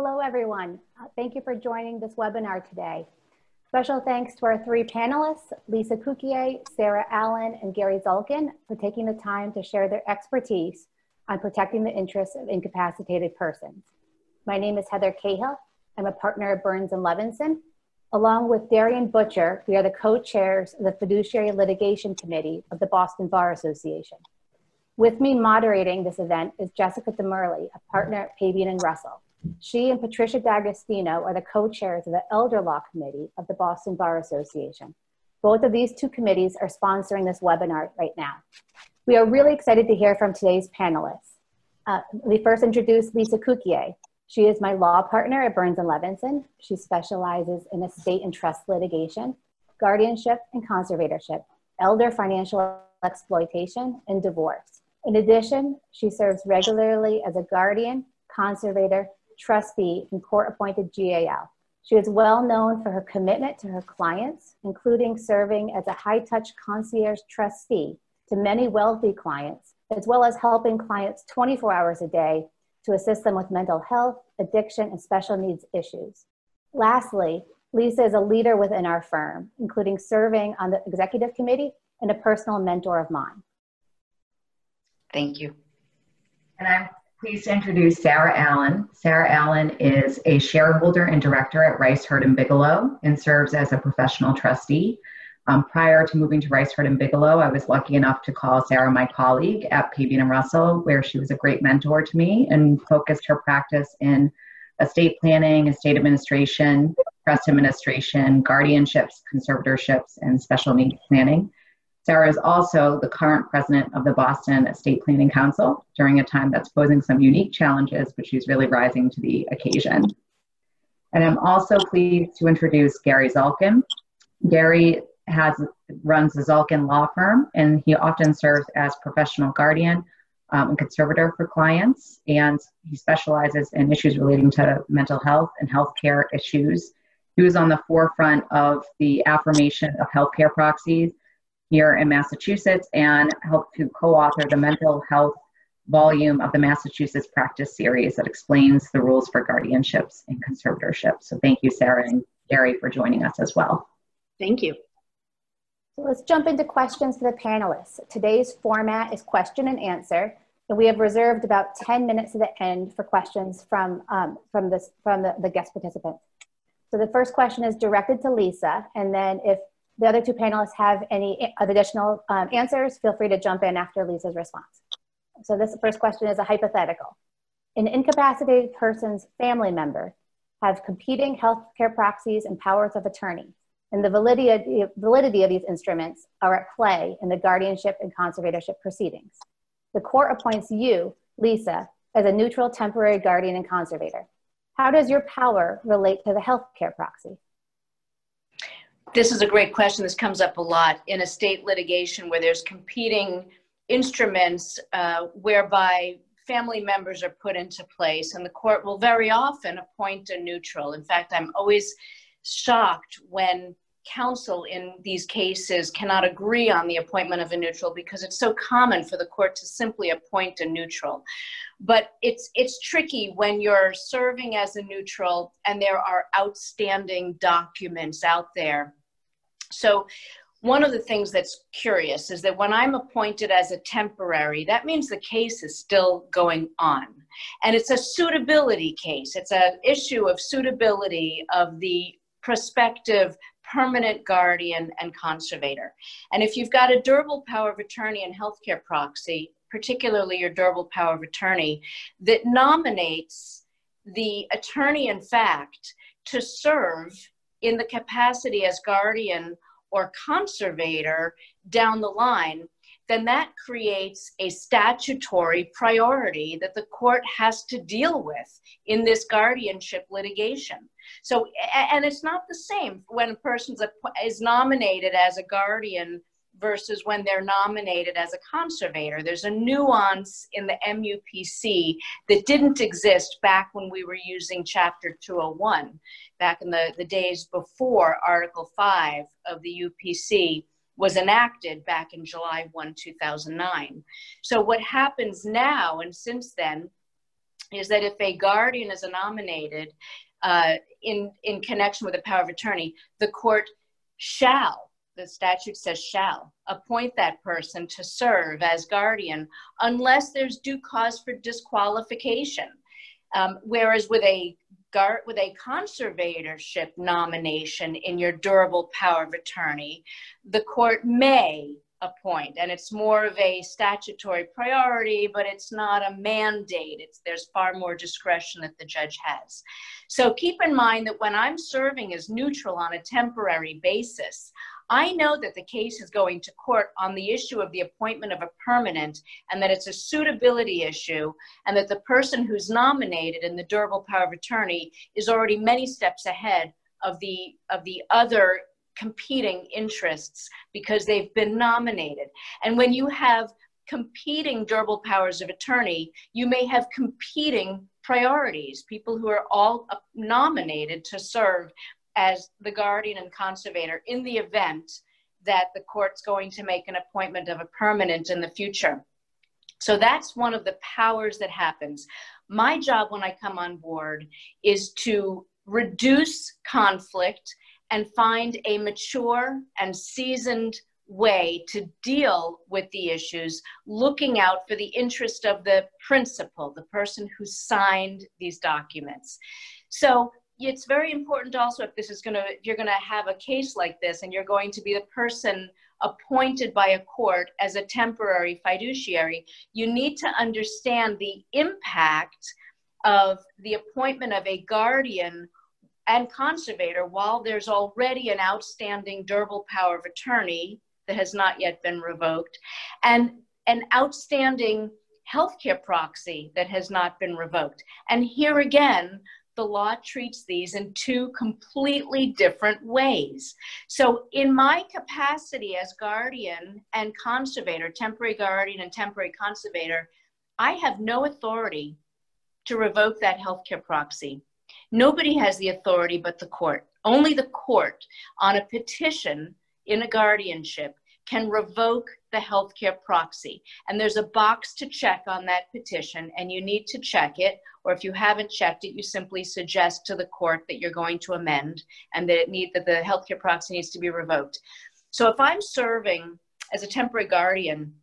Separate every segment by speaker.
Speaker 1: Hello, everyone. Uh, thank you for joining this webinar today. Special thanks to our three panelists, Lisa Cukier, Sarah Allen, and Gary Zalkin, for taking the time to share their expertise on protecting the interests of incapacitated persons. My name is Heather Cahill. I'm a partner at Burns & Levinson. Along with Darian Butcher, we are the co-chairs of the Fiduciary Litigation Committee of the Boston Bar Association. With me moderating this event is Jessica DeMerle, a partner at Pabian and Russell. She and Patricia D'Agostino are the co-chairs of the Elder Law Committee of the Boston Bar Association. Both of these two committees are sponsoring this webinar right now. We are really excited to hear from today's panelists. Uh, we first introduce Lisa Cukier. She is my law partner at Burns & Levinson. She specializes in estate and trust litigation, guardianship and conservatorship, elder financial exploitation, and divorce. In addition, she serves regularly as a guardian, conservator, trustee, and court-appointed GAL. She is well known for her commitment to her clients, including serving as a high-touch concierge trustee to many wealthy clients, as well as helping clients 24 hours a day to assist them with mental health, addiction, and special needs issues. Lastly, Lisa is a leader within our firm, including serving on the executive committee and a personal mentor of mine.
Speaker 2: Thank you.
Speaker 3: And I'm pleased to introduce Sarah Allen. Sarah Allen is a shareholder and director at Rice, Heard and Bigelow and serves as a professional trustee. Um, prior to moving to Rice, Heard and Bigelow, I was lucky enough to call Sarah my colleague at Pabian and Russell, where she was a great mentor to me and focused her practice in estate planning, estate administration, trust administration, guardianships, conservatorships, and special needs planning. Sarah is also the current president of the Boston Estate Planning Council during a time that's posing some unique challenges, but she's really rising to the occasion. And I'm also pleased to introduce Gary Zalkin. Gary has runs the Zalkin Law Firm, and he often serves as professional guardian um, and conservator for clients. And he specializes in issues relating to mental health and healthcare issues. He was on the forefront of the affirmation of healthcare proxies here in Massachusetts and helped to co-author the mental health volume of the Massachusetts practice series that explains the rules for guardianships and conservatorships. So thank you, Sarah and Gary, for joining us as well.
Speaker 2: Thank you.
Speaker 1: So let's jump into questions for the panelists. Today's format is question and answer, and we have reserved about 10 minutes at the end for questions from, um, from, this, from the, the guest participants. So the first question is directed to Lisa, and then if the other two panelists have any additional um, answers, feel free to jump in after Lisa's response. So this first question is a hypothetical. An incapacitated person's family member have competing healthcare proxies and powers of attorney, and the validity, validity of these instruments are at play in the guardianship and conservatorship proceedings. The court appoints you, Lisa, as a neutral temporary guardian and conservator. How does your power relate to the healthcare proxy?
Speaker 2: This is a great question. This comes up a lot in estate litigation where there's competing instruments uh, whereby family members are put into place, and the court will very often appoint a neutral. In fact, I'm always shocked when counsel in these cases cannot agree on the appointment of a neutral because it's so common for the court to simply appoint a neutral but it's it's tricky when you're serving as a neutral and there are outstanding documents out there so one of the things that's curious is that when I'm appointed as a temporary, that means the case is still going on. And it's a suitability case. It's an issue of suitability of the prospective permanent guardian and conservator. And if you've got a durable power of attorney and healthcare proxy, particularly your durable power of attorney, that nominates the attorney in fact to serve in the capacity as guardian or conservator down the line, then that creates a statutory priority that the court has to deal with in this guardianship litigation. So, and it's not the same when a person is nominated as a guardian versus when they're nominated as a conservator. There's a nuance in the MUPC that didn't exist back when we were using Chapter 201, back in the, the days before Article 5 of the UPC was enacted back in July 1, 2009. So what happens now and since then is that if a guardian is nominated uh, in, in connection with a power of attorney, the court shall, the statute says shall, appoint that person to serve as guardian unless there's due cause for disqualification. Um, whereas with a guard with a conservatorship nomination in your durable power of attorney, the court may appoint and it's more of a statutory priority but it's not a mandate it's there's far more discretion that the judge has so keep in mind that when i'm serving as neutral on a temporary basis I know that the case is going to court on the issue of the appointment of a permanent and that it's a suitability issue and that the person who's nominated in the durable power of attorney is already many steps ahead of the of the other competing interests because they've been nominated. And when you have competing durable powers of attorney, you may have competing priorities, people who are all nominated to serve as the guardian and conservator in the event that the court's going to make an appointment of a permanent in the future. So that's one of the powers that happens. My job when I come on board is to reduce conflict and find a mature and seasoned way to deal with the issues, looking out for the interest of the principal, the person who signed these documents. So it's very important also if this is going to you're going to have a case like this and you're going to be the person appointed by a court as a temporary fiduciary you need to understand the impact of the appointment of a guardian and conservator while there's already an outstanding durable power of attorney that has not yet been revoked and an outstanding healthcare proxy that has not been revoked. And here again the law treats these in two completely different ways. So, in my capacity as guardian and conservator, temporary guardian and temporary conservator, I have no authority to revoke that healthcare proxy. Nobody has the authority but the court. Only the court on a petition in a guardianship can revoke the healthcare proxy. And there's a box to check on that petition, and you need to check it. Or if you haven't checked it, you simply suggest to the court that you're going to amend and that it need that the healthcare proxy needs to be revoked. So if I'm serving as a temporary guardian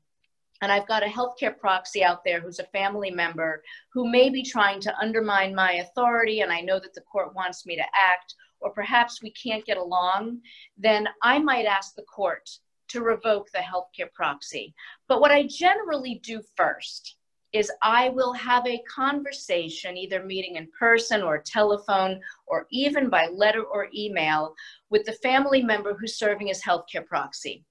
Speaker 2: and I've got a healthcare proxy out there who's a family member who may be trying to undermine my authority, and I know that the court wants me to act, or perhaps we can't get along, then I might ask the court to revoke the healthcare proxy. But what I generally do first is I will have a conversation, either meeting in person or telephone or even by letter or email with the family member who's serving as healthcare proxy.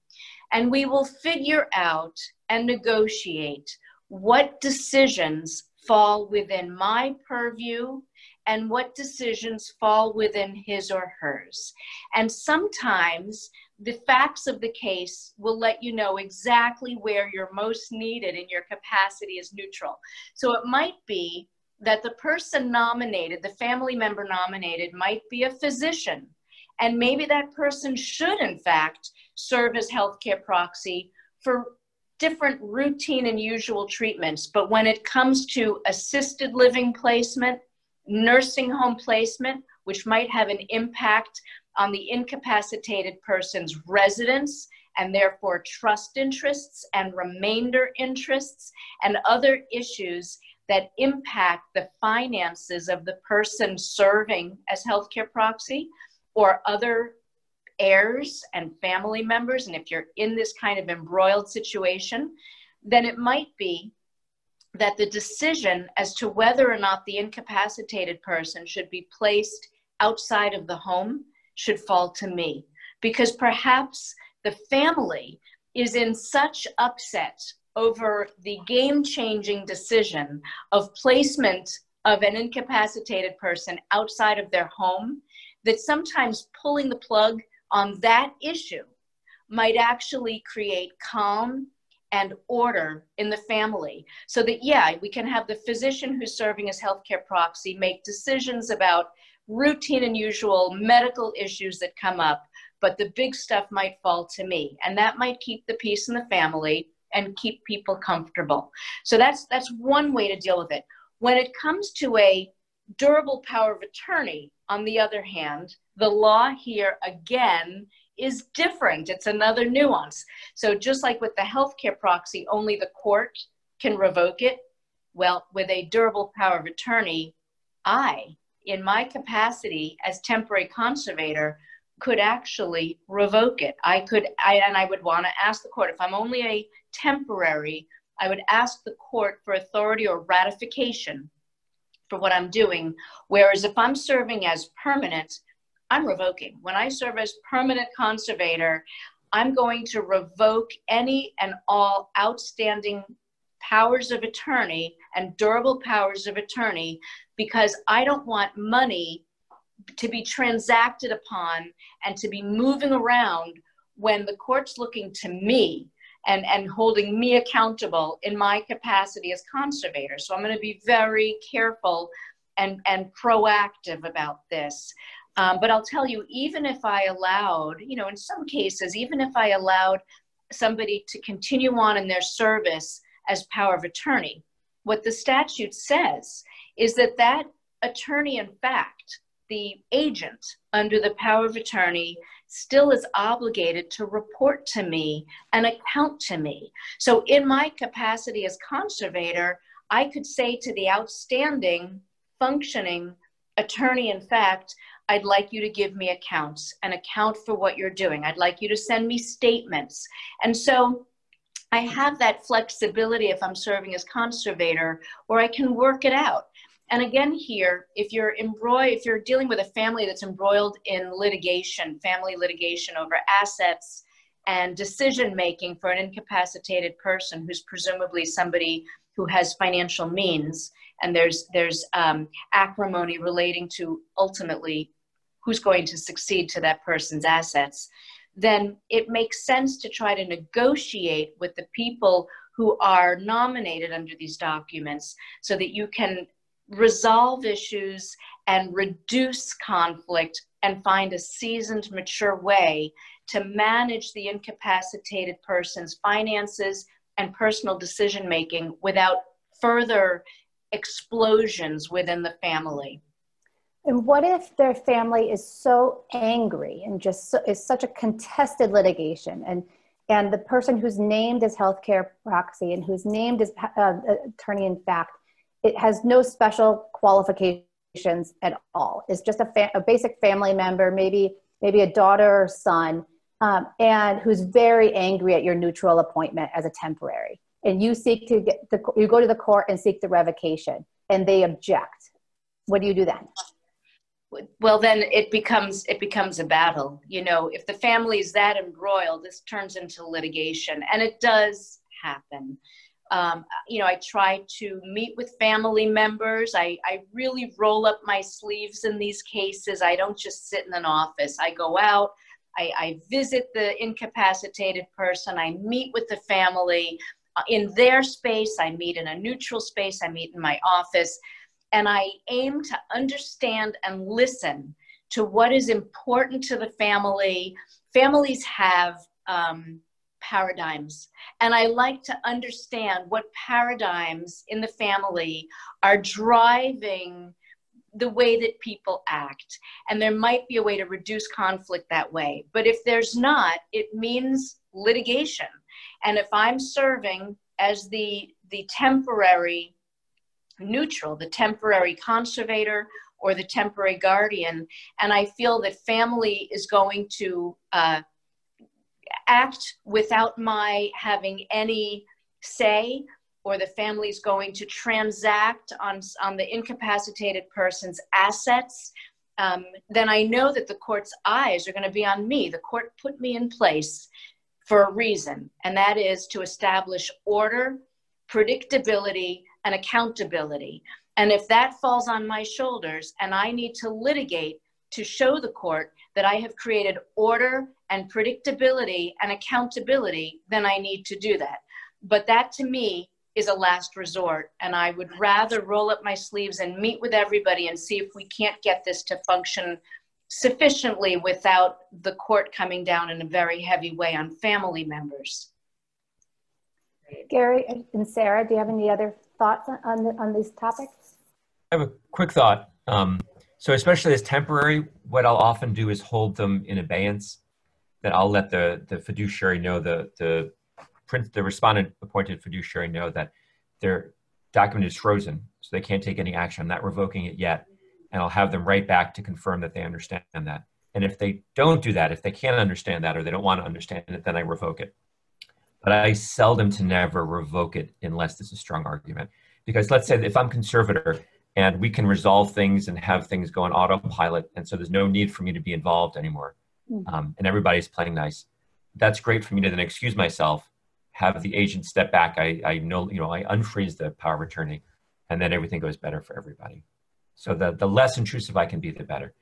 Speaker 2: And we will figure out and negotiate what decisions fall within my purview and what decisions fall within his or hers. And sometimes the facts of the case will let you know exactly where you're most needed and your capacity is neutral. So it might be that the person nominated, the family member nominated, might be a physician. And maybe that person should, in fact, serve as healthcare proxy for different routine and usual treatments. But when it comes to assisted living placement, nursing home placement, which might have an impact on the incapacitated person's residence and therefore trust interests and remainder interests and other issues that impact the finances of the person serving as healthcare proxy or other heirs and family members. And if you're in this kind of embroiled situation, then it might be that the decision as to whether or not the incapacitated person should be placed outside of the home should fall to me. Because perhaps the family is in such upset over the game changing decision of placement of an incapacitated person outside of their home that sometimes pulling the plug on that issue might actually create calm and order in the family. So that yeah we can have the physician who's serving as healthcare proxy make decisions about routine and usual medical issues that come up, but the big stuff might fall to me. And that might keep the peace in the family and keep people comfortable. So that's that's one way to deal with it. When it comes to a durable power of attorney, on the other hand, the law here again is different. It's another nuance. So, just like with the healthcare proxy, only the court can revoke it. Well, with a durable power of attorney, I, in my capacity as temporary conservator, could actually revoke it. I could, I, and I would want to ask the court if I'm only a temporary, I would ask the court for authority or ratification for what I'm doing. Whereas if I'm serving as permanent, I'm revoking. When I serve as permanent conservator, I'm going to revoke any and all outstanding powers of attorney and durable powers of attorney because I don't want money to be transacted upon and to be moving around when the court's looking to me and, and holding me accountable in my capacity as conservator. So I'm going to be very careful and, and proactive about this. Um, but I'll tell you, even if I allowed, you know, in some cases, even if I allowed somebody to continue on in their service as power of attorney, what the statute says is that that attorney, in fact, the agent under the power of attorney still is obligated to report to me and account to me. So, in my capacity as conservator, I could say to the outstanding functioning attorney, in fact, I'd like you to give me accounts and account for what you're doing. I'd like you to send me statements. And so I have that flexibility if I'm serving as conservator, or I can work it out. And again, here, if you're embroiled, if you're dealing with a family that's embroiled in litigation, family litigation over assets and decision making for an incapacitated person who's presumably somebody who has financial means, and there's there's um, acrimony relating to ultimately who's going to succeed to that person's assets, then it makes sense to try to negotiate with the people who are nominated under these documents so that you can resolve issues and reduce conflict and find a seasoned, mature way to manage the incapacitated person's finances and personal decision making without further explosions within the family.
Speaker 1: And what if their family is so angry and just so, is such a contested litigation and and the person who's named as healthcare proxy and who's named as uh, attorney in fact it has no special qualifications at all. It's just a, fa- a basic family member, maybe maybe a daughter or son, um, and who's very angry at your neutral appointment as a temporary. And you seek to get the you go to the court and seek the revocation, and they object. What do you do then?
Speaker 2: Well then it becomes it becomes a battle you know if the family is that embroiled this turns into litigation and it does happen um, you know, I try to meet with family members. I, I really roll up my sleeves in these cases. I don't just sit in an office. I go out, I, I visit the incapacitated person, I meet with the family uh, in their space, I meet in a neutral space, I meet in my office, and I aim to understand and listen to what is important to the family. Families have um, paradigms. And I like to understand what paradigms in the family are driving the way that people act. And there might be a way to reduce conflict that way. But if there's not, it means litigation. And if I'm serving as the, the temporary neutral, the temporary conservator, or the temporary guardian, and I feel that family is going to uh, act without my having any say or the family is going to transact on, on the incapacitated person's assets, um, then I know that the court's eyes are going to be on me. The court put me in place for a reason, and that is to establish order, predictability, and accountability. And if that falls on my shoulders and I need to litigate to show the court that I have created order and predictability and accountability, then I need to do that. But that to me is a last resort. And I would rather roll up my sleeves and meet with everybody and see if we can't get this to function sufficiently without the court coming down in a very heavy way on family members.
Speaker 1: Gary and Sarah, do you have any other thoughts on, on, on these topics?
Speaker 4: I have a quick thought. Um, so especially as temporary, what I'll often do is hold them in abeyance. That I'll let the the fiduciary know the the print the respondent appointed fiduciary know that their document is frozen, so they can't take any action. I'm not revoking it yet, and I'll have them write back to confirm that they understand that. And if they don't do that, if they can't understand that or they don't want to understand it, then I revoke it. But I seldom to never revoke it unless there's a strong argument. Because let's say if I'm conservator and we can resolve things and have things go on autopilot, and so there's no need for me to be involved anymore, hmm. um, and everybody's playing nice, that's great for me to then excuse myself, have the agent step back. I, I know, you know, I unfreeze the power of attorney, and then everything goes better for everybody. So the, the less intrusive I can be, the better.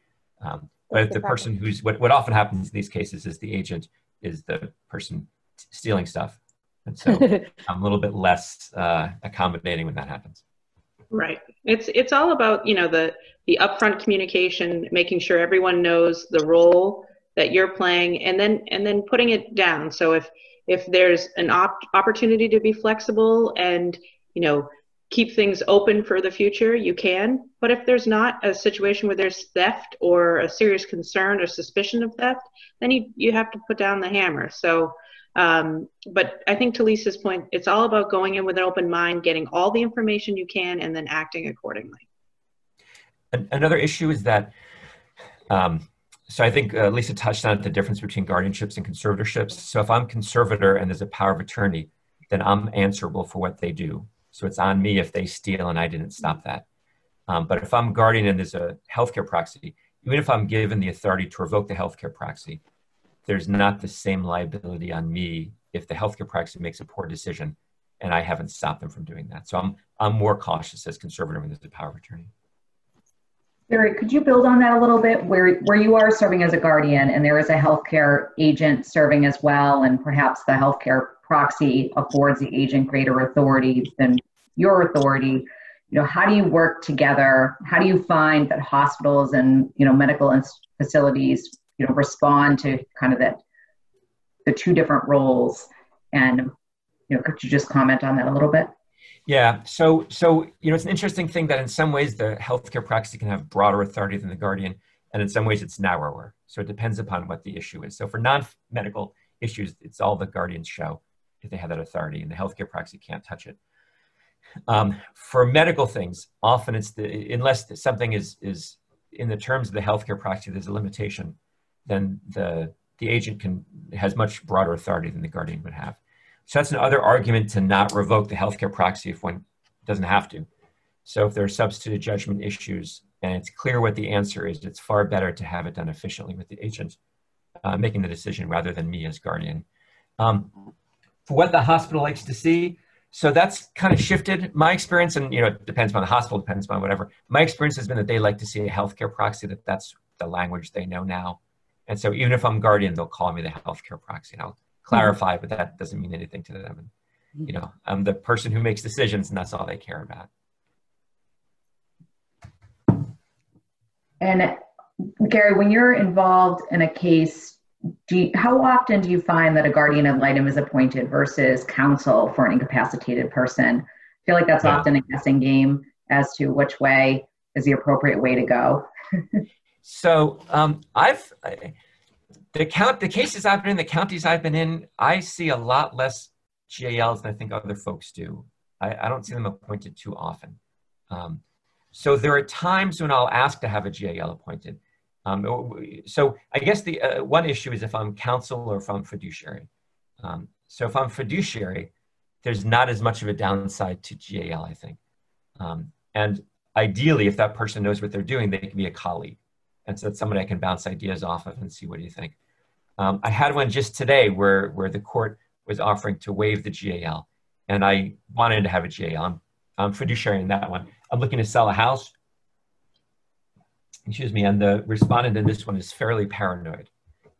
Speaker 4: Um, but the person who's what, what often happens in these cases is the agent is the person stealing stuff and so i'm a little bit less uh, accommodating when that happens
Speaker 5: right it's it's all about you know the the upfront communication making sure everyone knows the role that you're playing and then and then putting it down so if if there's an op- opportunity to be flexible and you know keep things open for the future, you can. But if there's not a situation where there's theft or a serious concern or suspicion of theft, then you, you have to put down the hammer. So, um, but I think to Lisa's point, it's all about going in with an open mind, getting all the information you can, and then acting accordingly.
Speaker 4: Another issue is that, um, so I think uh, Lisa touched on the difference between guardianships and conservatorships. So if I'm conservator and there's a power of attorney, then I'm answerable for what they do. So it's on me if they steal and I didn't stop that. Um, but if I'm guardian and there's a healthcare proxy, even if I'm given the authority to revoke the healthcare proxy, there's not the same liability on me if the healthcare proxy makes a poor decision and I haven't stopped them from doing that. So I'm, I'm more cautious as conservator when there's a power of attorney.
Speaker 3: Barry, could you build on that a little bit where, where you are serving as a guardian and there is a healthcare agent serving as well, and perhaps the healthcare proxy affords the agent greater authority than your authority you know how do you work together how do you find that hospitals and you know medical facilities you know respond to kind of that the two different roles. And you know could you just comment on that a little bit?
Speaker 4: Yeah. So so you know it's an interesting thing that in some ways the healthcare proxy can have broader authority than the guardian and in some ways it's narrower. So it depends upon what the issue is. So for non-medical issues it's all the guardian's show if they have that authority, and the healthcare proxy can't touch it. Um, for medical things, often it's the unless something is is in the terms of the healthcare proxy, there's a limitation, then the the agent can has much broader authority than the guardian would have. So that's another argument to not revoke the healthcare proxy if one doesn't have to. So if there are substituted judgment issues and it's clear what the answer is, it's far better to have it done efficiently with the agent uh, making the decision rather than me as guardian. Um, for what the hospital likes to see. So that's kind of shifted my experience, and you know, it depends on the hospital, depends on whatever. My experience has been that they like to see a healthcare proxy. That that's the language they know now, and so even if I'm guardian, they'll call me the healthcare proxy, and I'll mm-hmm. clarify, but that doesn't mean anything to them. And mm-hmm. you know, I'm the person who makes decisions, and that's all they care about.
Speaker 3: And Gary, when you're involved in a case do you, how often do you find that a guardian ad litem is appointed versus counsel for an incapacitated person? I feel like that's yeah. often a guessing game as to which way is the appropriate way to go.
Speaker 4: so um, I've the count the cases I've been in, the counties I've been in, I see a lot less GALs than I think other folks do. I, I don't see them appointed too often. Um, so there are times when I'll ask to have a GAL appointed. Um, so I guess the uh, one issue is if I'm counsel or if I'm fiduciary. Um, so if I'm fiduciary, there's not as much of a downside to GAL, I think. Um, and ideally, if that person knows what they're doing, they can be a colleague. And so that's somebody I can bounce ideas off of and see what do you think. Um, I had one just today where, where the court was offering to waive the GAL. And I wanted to have a GAL. I'm, I'm fiduciary in that one. I'm looking to sell a house excuse me, and the respondent in this one is fairly paranoid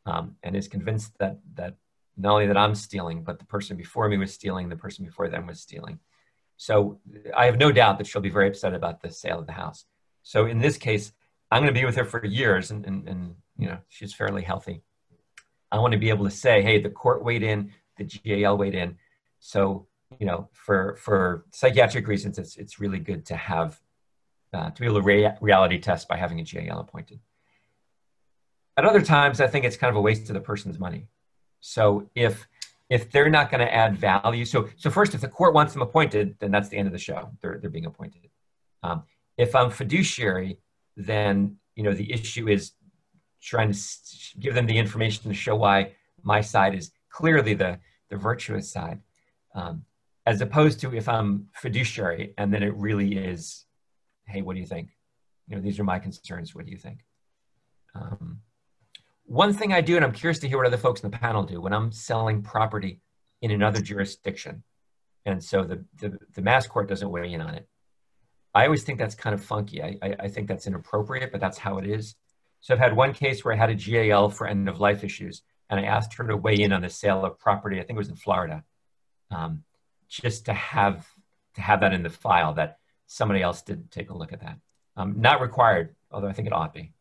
Speaker 4: um, and is convinced that that not only that I'm stealing, but the person before me was stealing, the person before them was stealing. So I have no doubt that she'll be very upset about the sale of the house. So in this case, I'm going to be with her for years, and, and, and you know she's fairly healthy. I want to be able to say, hey, the court weighed in, the GAL weighed in. So you know, for for psychiatric reasons, it's it's really good to have uh, to be able to rea- reality test by having a GAL appointed. At other times, I think it's kind of a waste of the person's money. So if if they're not going to add value, so so first, if the court wants them appointed, then that's the end of the show. They're they're being appointed. Um, if I'm fiduciary, then you know the issue is trying to give them the information to show why my side is clearly the the virtuous side, um, as opposed to if I'm fiduciary and then it really is, hey, what do you think? You know, these are my concerns. What do you think? Um, one thing I do, and I'm curious to hear what other folks in the panel do, when I'm selling property in another jurisdiction, and so the, the, the mass court doesn't weigh in on it. I always think that's kind of funky. I, I, I, think that's inappropriate, but that's how it is. So I've had one case where I had a GAL for end of life issues, and I asked her to weigh in on the sale of property. I think it was in Florida, um, just to have to have that in the file that somebody else did take a look at that. Um, not required, although I think it ought to be.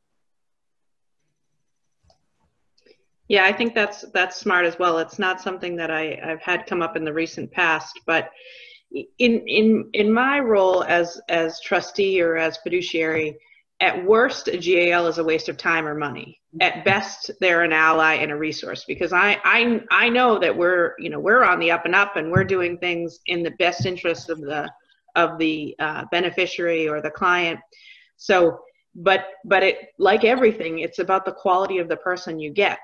Speaker 5: Yeah, I think that's that's smart as well. It's not something that I, I've had come up in the recent past, but in in in my role as as trustee or as fiduciary, at worst a GAL is a waste of time or money. At best, they're an ally and a resource because I I I know that we're you know we're on the up and up and we're doing things in the best interest of the of the uh, beneficiary or the client. So, but but it like everything, it's about the quality of the person you get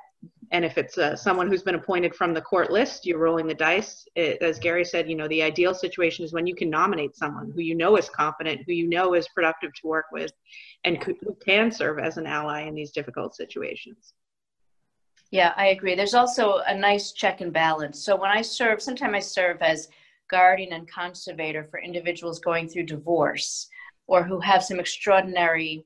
Speaker 5: and if it's uh, someone who's been appointed from the court list, you're rolling the dice. It, as Gary said, you know, the ideal situation is when you can nominate someone who you know is competent, who you know is productive to work with, and who can serve as an ally in these difficult situations.
Speaker 2: Yeah, I agree. There's also a nice check and balance. So when I serve, sometimes I serve as guardian and conservator for individuals going through divorce or who have some extraordinary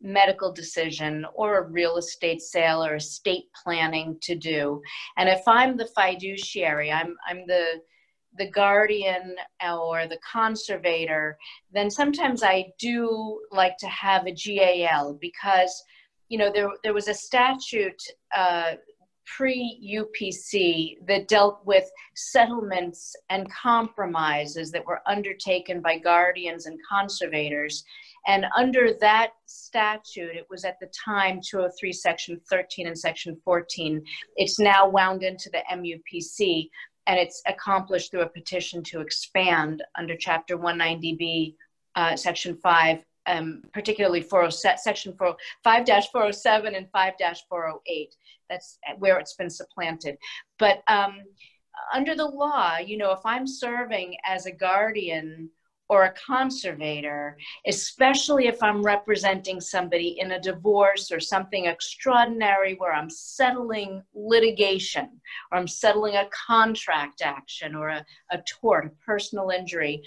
Speaker 2: medical decision or a real estate sale or estate planning to do. And if I'm the fiduciary, I'm, I'm the, the guardian or the conservator, then sometimes I do like to have a GAL because, you know, there, there was a statute uh, pre UPC that dealt with settlements and compromises that were undertaken by guardians and conservators. And under that statute, it was at the time 203, Section 13 and Section 14. It's now wound into the MUPC, and it's accomplished through a petition to expand under Chapter 190B, uh, Section 5, um, particularly 407, Section 5 407 and 5 408. That's where it's been supplanted. But um, under the law, you know, if I'm serving as a guardian, or a conservator, especially if I'm representing somebody in a divorce or something extraordinary where I'm settling litigation or I'm settling a contract action or a, a tort, a personal injury.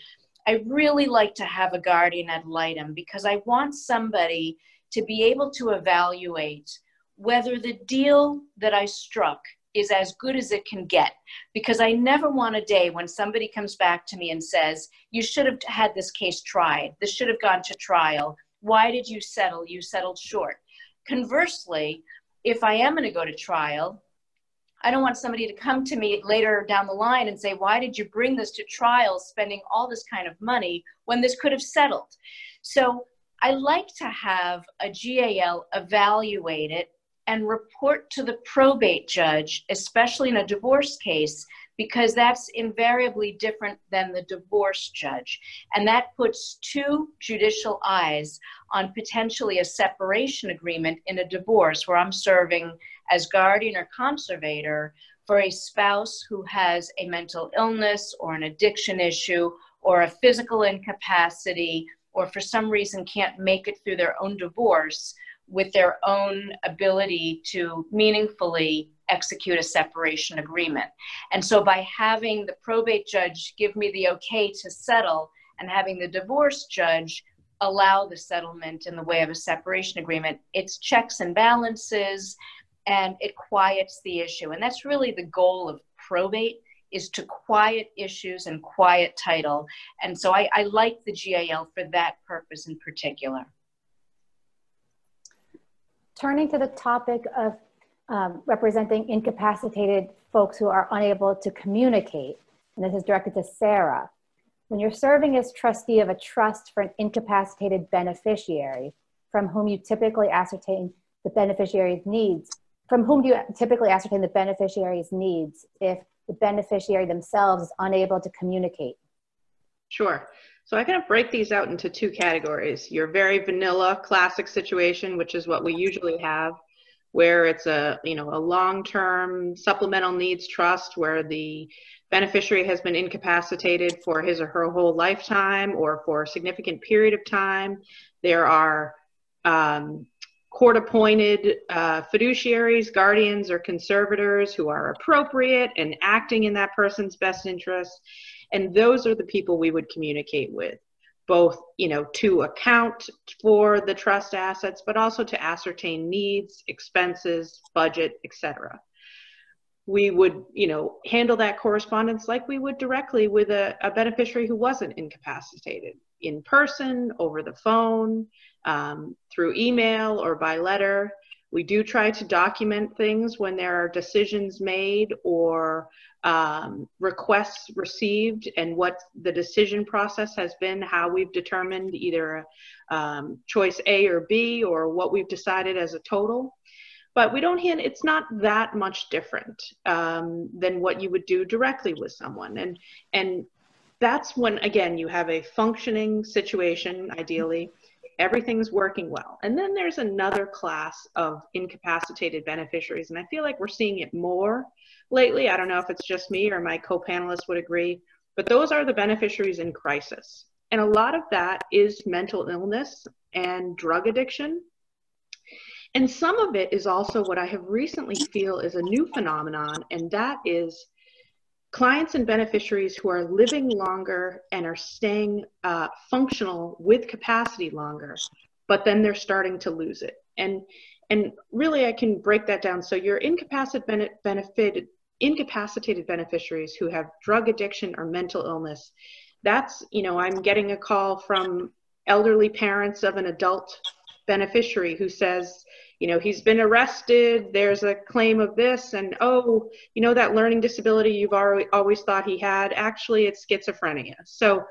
Speaker 2: I really like to have a guardian ad litem because I want somebody to be able to evaluate whether the deal that I struck is as good as it can get because I never want a day when somebody comes back to me and says, You should have had this case tried. This should have gone to trial. Why did you settle? You settled short. Conversely, if I am going to go to trial, I don't want somebody to come to me later down the line and say, Why did you bring this to trial spending all this kind of money when this could have settled? So I like to have a GAL evaluate it and report to the probate judge, especially in a divorce case, because that's invariably different than the divorce judge. And that puts two judicial eyes on potentially a separation agreement in a divorce where I'm serving as guardian or conservator for a spouse who has a mental illness or an addiction issue or a physical incapacity or for some reason can't make it through their own divorce with their own ability to meaningfully execute a separation agreement. And so by having the probate judge give me the okay to settle and having the divorce judge allow the settlement in the way of a separation agreement, it's checks and balances and it quiets the issue. And that's really the goal of probate is to quiet issues and quiet title. And so I, I like the GAL for that purpose in particular.
Speaker 1: Turning to the topic of um, representing incapacitated folks who are unable to communicate, and this is directed to Sarah. When you're serving as trustee of a trust for an incapacitated beneficiary, from whom you typically ascertain the beneficiary's needs, from whom do you typically ascertain the beneficiary's needs if the beneficiary themselves is unable to communicate?
Speaker 5: Sure. So I kind of break these out into two categories. Your very vanilla classic situation, which is what we usually have, where it's a, you know, a long-term supplemental needs trust where the beneficiary has been incapacitated for his or her whole lifetime or for a significant period of time. There are um, court appointed uh, fiduciaries, guardians, or conservators who are appropriate and acting in that person's best interest. And those are the people we would communicate with, both, you know, to account for the trust assets, but also to ascertain needs, expenses, budget, etc. We would, you know, handle that correspondence like we would directly with a, a beneficiary who wasn't incapacitated in person, over the phone, um, through email or by letter. We do try to document things when there are decisions made or um, requests received and what the decision process has been, how we've determined either um, choice A or B or what we've decided as a total. But we don't hand, it's not that much different um, than what you would do directly with someone. And, and that's when, again, you have a functioning situation, ideally, everything's working well. And then there's another class of incapacitated beneficiaries, and I feel like we're seeing it more lately. I don't know if it's just me or my co panelists would agree, but those are the beneficiaries in crisis. And a lot of that is mental illness and drug addiction. And some of it is also what I have recently feel is a new phenomenon, and that is clients and beneficiaries who are living longer and are staying uh, functional with capacity longer, but then they're starting to lose it. And and really, I can break that down. So your incapacitated benefit incapacitated beneficiaries who have drug addiction or mental illness. That's you know I'm getting a call from elderly parents of an adult beneficiary who says you know he's been arrested there's a claim of this and oh you know that learning disability you've always thought he had? Actually it's schizophrenia. So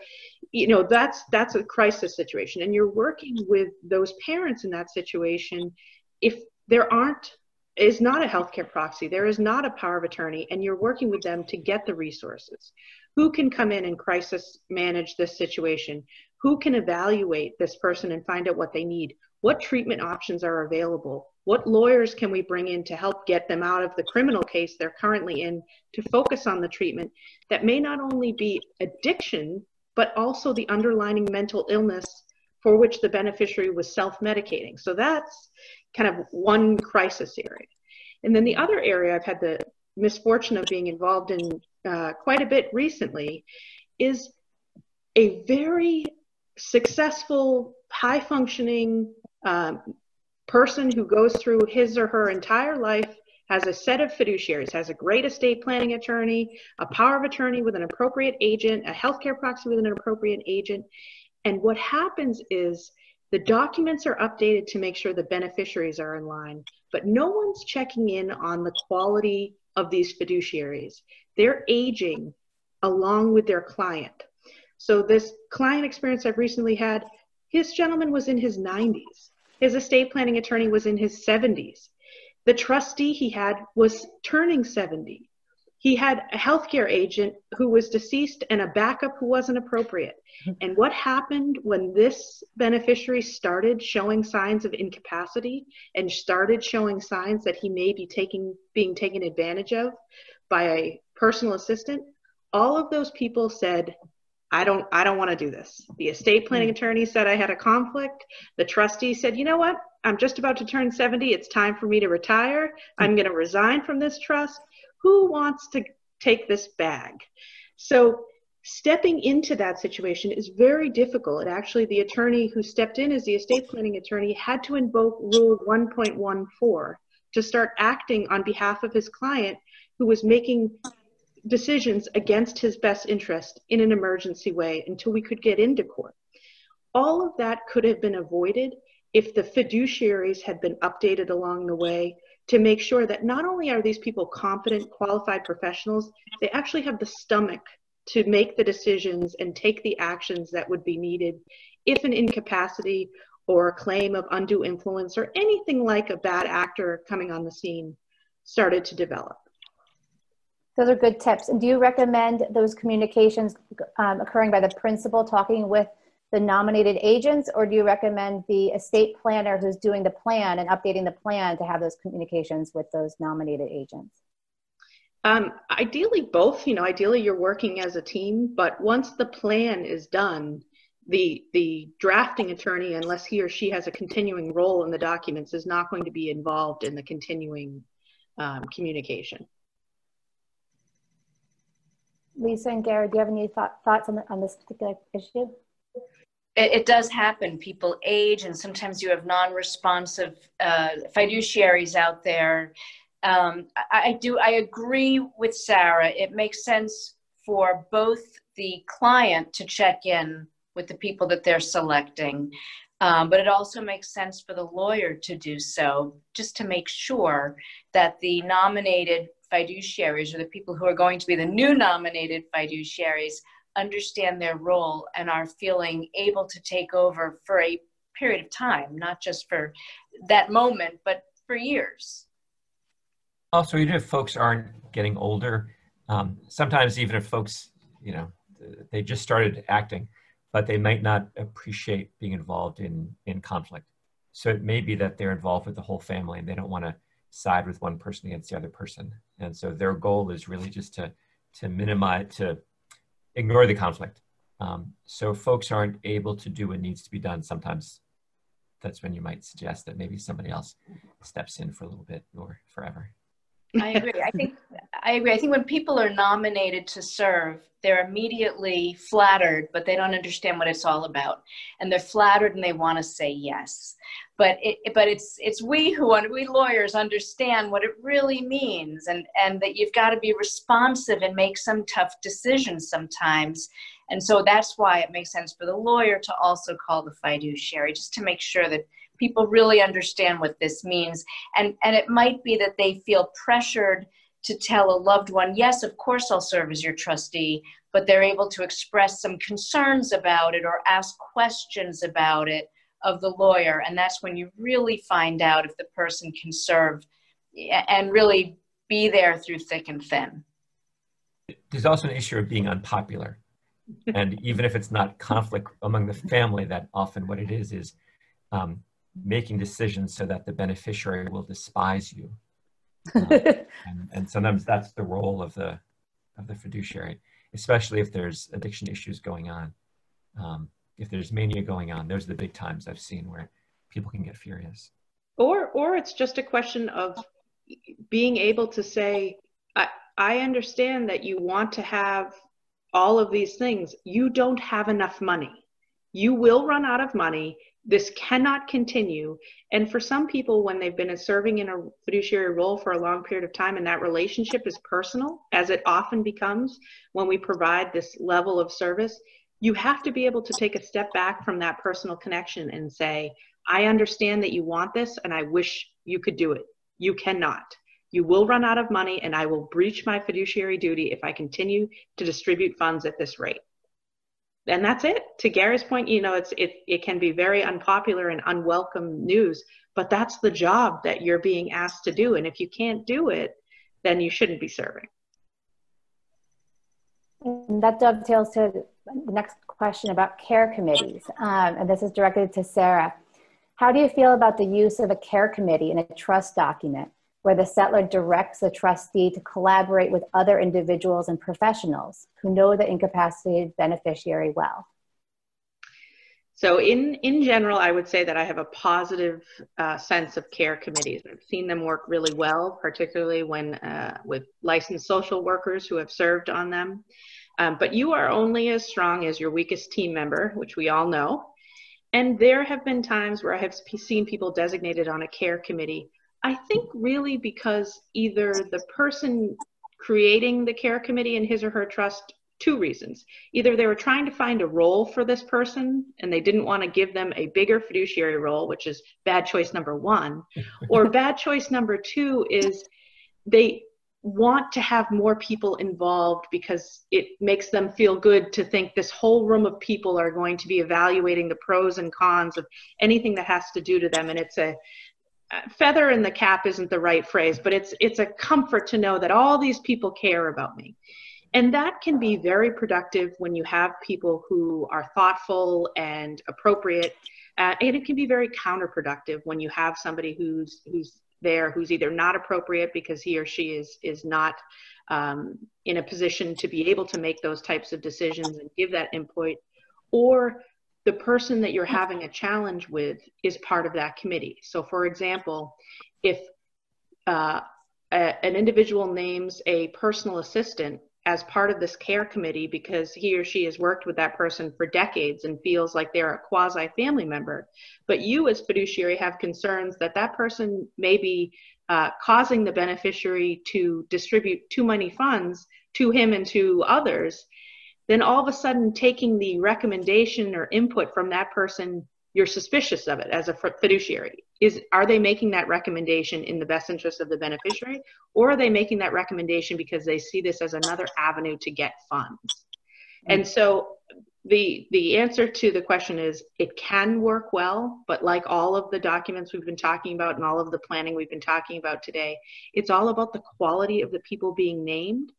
Speaker 5: you know that's that's a crisis situation and you're working with those parents in that situation. If there aren't is not a healthcare proxy there is not a power of attorney and you're working with them to get the resources. Who can come in and crisis manage this situation? Who can evaluate this person and find out what they need what treatment options are available? What lawyers can we bring in to help get them out of the criminal case they're currently in to focus on the treatment that may not only be addiction, but also the underlying mental illness for which the beneficiary was self medicating? So that's kind of one crisis area. And then the other area I've had the misfortune of being involved in uh, quite a bit recently is a very successful, high functioning um, person who goes through his or her entire life has a set of fiduciaries, has a great estate planning attorney, a power of attorney with an appropriate agent, a healthcare proxy with an appropriate agent. And what happens is the documents are updated to make sure the beneficiaries are in line, but no one's checking in on the quality of these fiduciaries. They're aging along with their client. So, this client experience I've recently had, his gentleman was in his 90s his estate planning attorney was in his 70s. The trustee he had was turning 70. He had a healthcare agent who was deceased and a backup who wasn't appropriate. Mm-hmm. And what happened when this beneficiary started showing signs of incapacity and started showing signs that he may be taking being taken advantage of by a personal assistant? All of those people said, I don't I don't want to do this. The estate planning hmm. attorney said I had a conflict. The trustee said, "You know what? I'm just about to turn 70. It's time for me to retire. Hmm. I'm going to resign from this trust. Who wants to take this bag?" So stepping into that situation is very difficult. Actually, the attorney who stepped in as the estate planning attorney had to invoke Rule 1.14 to start acting on behalf of his client who was making decisions against his best interest in an emergency way until we could get into court. All of that could have been avoided if the fiduciaries had been updated along the way to make sure that not only are these people competent, qualified professionals, they actually have the stomach to make the decisions and take the actions that would be needed if an incapacity or a claim of undue influence or anything like a bad actor coming on the scene started to develop.
Speaker 1: Those are good tips. And do you recommend those communications um, occurring by the principal talking with the nominated agents, or do you recommend the estate planner who's doing the plan and updating the plan to have those communications with those nominated agents?
Speaker 5: Um, ideally, both. You know, ideally you're working as a team, but once the plan is done, the the drafting attorney, unless he or she has a continuing role in the documents, is not going to be involved in the continuing um, communication.
Speaker 1: Lisa and Gary, do you have any thought, thoughts on, the, on this particular issue?
Speaker 2: It, it, does happen. People age, and sometimes you have non-responsive uh, fiduciaries out there. Um, I, I do. I agree with Sarah. It makes sense for both the client to check in with the people that they're selecting, um, but it also makes sense for the lawyer to do so, just to make sure that the nominated fiduciaries or the people who are going to be the new nominated fiduciaries understand their role and are feeling able to take over for a period of time, not just for that moment, but for years.
Speaker 4: Also, even if folks aren't getting older, um, sometimes even if folks, you know, they just started acting, but they might not appreciate being involved in in conflict. So it may be that they're involved with the whole family and they don't want to side with one person against the other person. And so their goal is really just to to minimize to ignore the conflict. Um, so folks aren't able to do what needs to be done. Sometimes that's when you might suggest that maybe somebody else steps in for a little bit or forever.
Speaker 2: I agree. I think I agree. I think when people are nominated to serve, they're immediately flattered, but they don't understand what it's all about, and they're flattered and they want to say yes. But it, but it's it's we who we lawyers understand what it really means, and and that you've got to be responsive and make some tough decisions sometimes. And so that's why it makes sense for the lawyer to also call the fiduciary, just to make sure that people really understand what this means. And, and it might be that they feel pressured to tell a loved one, yes, of course I'll serve as your trustee, but they're able to express some concerns about it or ask questions about it of the lawyer. And that's when you really find out if the person can serve and really be there through thick and thin.
Speaker 4: There's also an issue of being unpopular. and even if it's not conflict among the family, that often what it is is um, making decisions so that the beneficiary will despise you. Um, and, and, sometimes that's the role of the of the fiduciary, especially if there's addiction issues going on. Um, if there's mania going on, those are the big times I've seen where people can get furious.
Speaker 5: Or or it's just a question of being able to say, I, I understand that you want to have all of these things. You don't have enough money. You will run out of money this cannot continue. And for some people, when they've been serving in a fiduciary role for a long period of time and that relationship is personal, as it often becomes when we provide this level of service, you have to be able to take a step back from that personal connection and say, I understand that you want this and I wish you could do it. You cannot. You will run out of money and I will breach my fiduciary duty if I continue to distribute funds at this rate and that's it to gary's point you know it's it, it can be very unpopular and unwelcome news but that's the job that you're being asked to do and if you can't do it then you shouldn't be serving
Speaker 1: and that dovetails to next question about care committees um, and this is directed to sarah how do you feel about the use of a care committee in a trust document where the settlor directs the trustee to collaborate with other individuals and professionals who know the incapacitated beneficiary well?
Speaker 5: So, in, in general, I would say that I have a positive uh, sense of care committees. I've seen them work really well, particularly when uh, with licensed social workers who have served on them. Um, but you are only as strong as your weakest team member, which we all know. And there have been times where I have seen people designated on a care committee I think really because either the person creating the care committee in his or her trust two reasons. Either they were trying to find a role for this person and they didn't want to give them a bigger fiduciary role, which is bad choice number one, or bad choice number two is they want to have more people involved because it makes them feel good to think this whole room of people are going to be evaluating the pros and cons of anything that has to do to them. And it's a feather in the cap isn't the right phrase but it's it's a comfort to know that all these people care about me. And that can be very productive when you have people who are thoughtful and appropriate uh, and it can be very counterproductive when you have somebody who's who's there who's either not appropriate because he or she is is not um, in a position to be able to make those types of decisions and give that input or the person that you're having a challenge with is part of that committee. So for example if uh, a, an individual names a personal assistant as part of this care committee because he or she has worked with that person for decades and feels like they're a quasi family member. But you, as fiduciary, have concerns that that person may be uh, causing the beneficiary to distribute too many funds to him and to others. Then all of a sudden, taking the recommendation or input from that person you're suspicious of it as a fiduciary is are they making that recommendation in the best interest of the beneficiary or are they making that recommendation because they see this as another avenue to get funds? And so the the answer to the question is it can work well but like all of the documents we've been talking about and all of the planning we've been talking about today it's all about the quality of the people being named.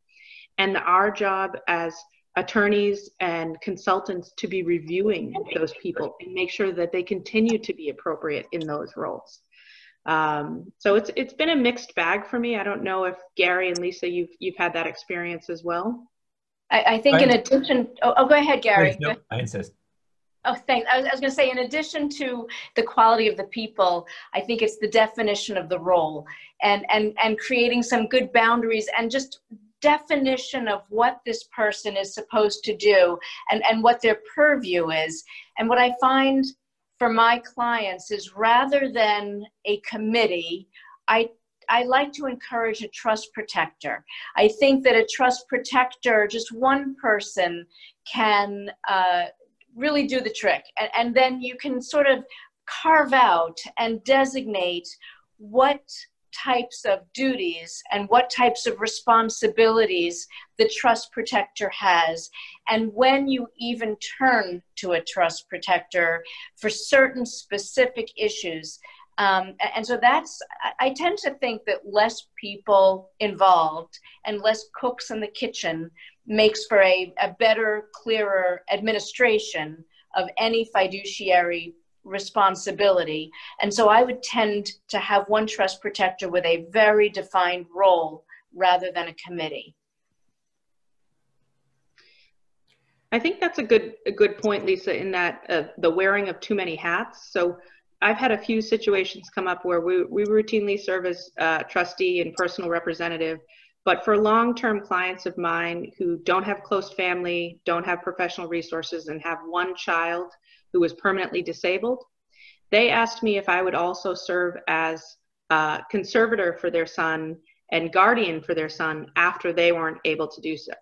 Speaker 5: And our job as attorneys and consultants to be reviewing those people and make sure that they continue to be appropriate in those roles. Um, so it's it's been a mixed bag for me. I don't know if Gary and Lisa, you've you've had that experience as well.
Speaker 2: I, I think in addition, oh, oh, go ahead, Gary.
Speaker 4: no, I insist.
Speaker 2: Oh, thanks. I was, I was going to say, in addition to the quality of the people, I think it's the definition of the role and, and, and creating some good boundaries and just definition of what this person is supposed to do and, and what their purview is. And what I find for my clients is rather than a committee, I I like to encourage a trust protector. I think that a trust protector, just one person, can uh, really do the trick. And, and then you can sort of carve out and designate what types of duties and what types of responsibilities the trust protector has, and when you even turn to a trust protector for certain specific issues. Um, and so that's, I tend to think that less people involved and less cooks in the kitchen makes for a, a better, clearer administration of any fiduciary responsibility. And so I would tend to have one trust protector with a very defined role rather than a committee.
Speaker 5: I think that's a good a good point, Lisa, in that uh, the wearing of too many hats. So I've had a few situations come up where we, we routinely serve as uh, trustee and personal representative, but for long-term clients of mine who don't have close family, don't have professional resources, and have one child who was permanently disabled. They asked me if I would also serve as a conservator for their son and guardian for their son after they weren't able to do so.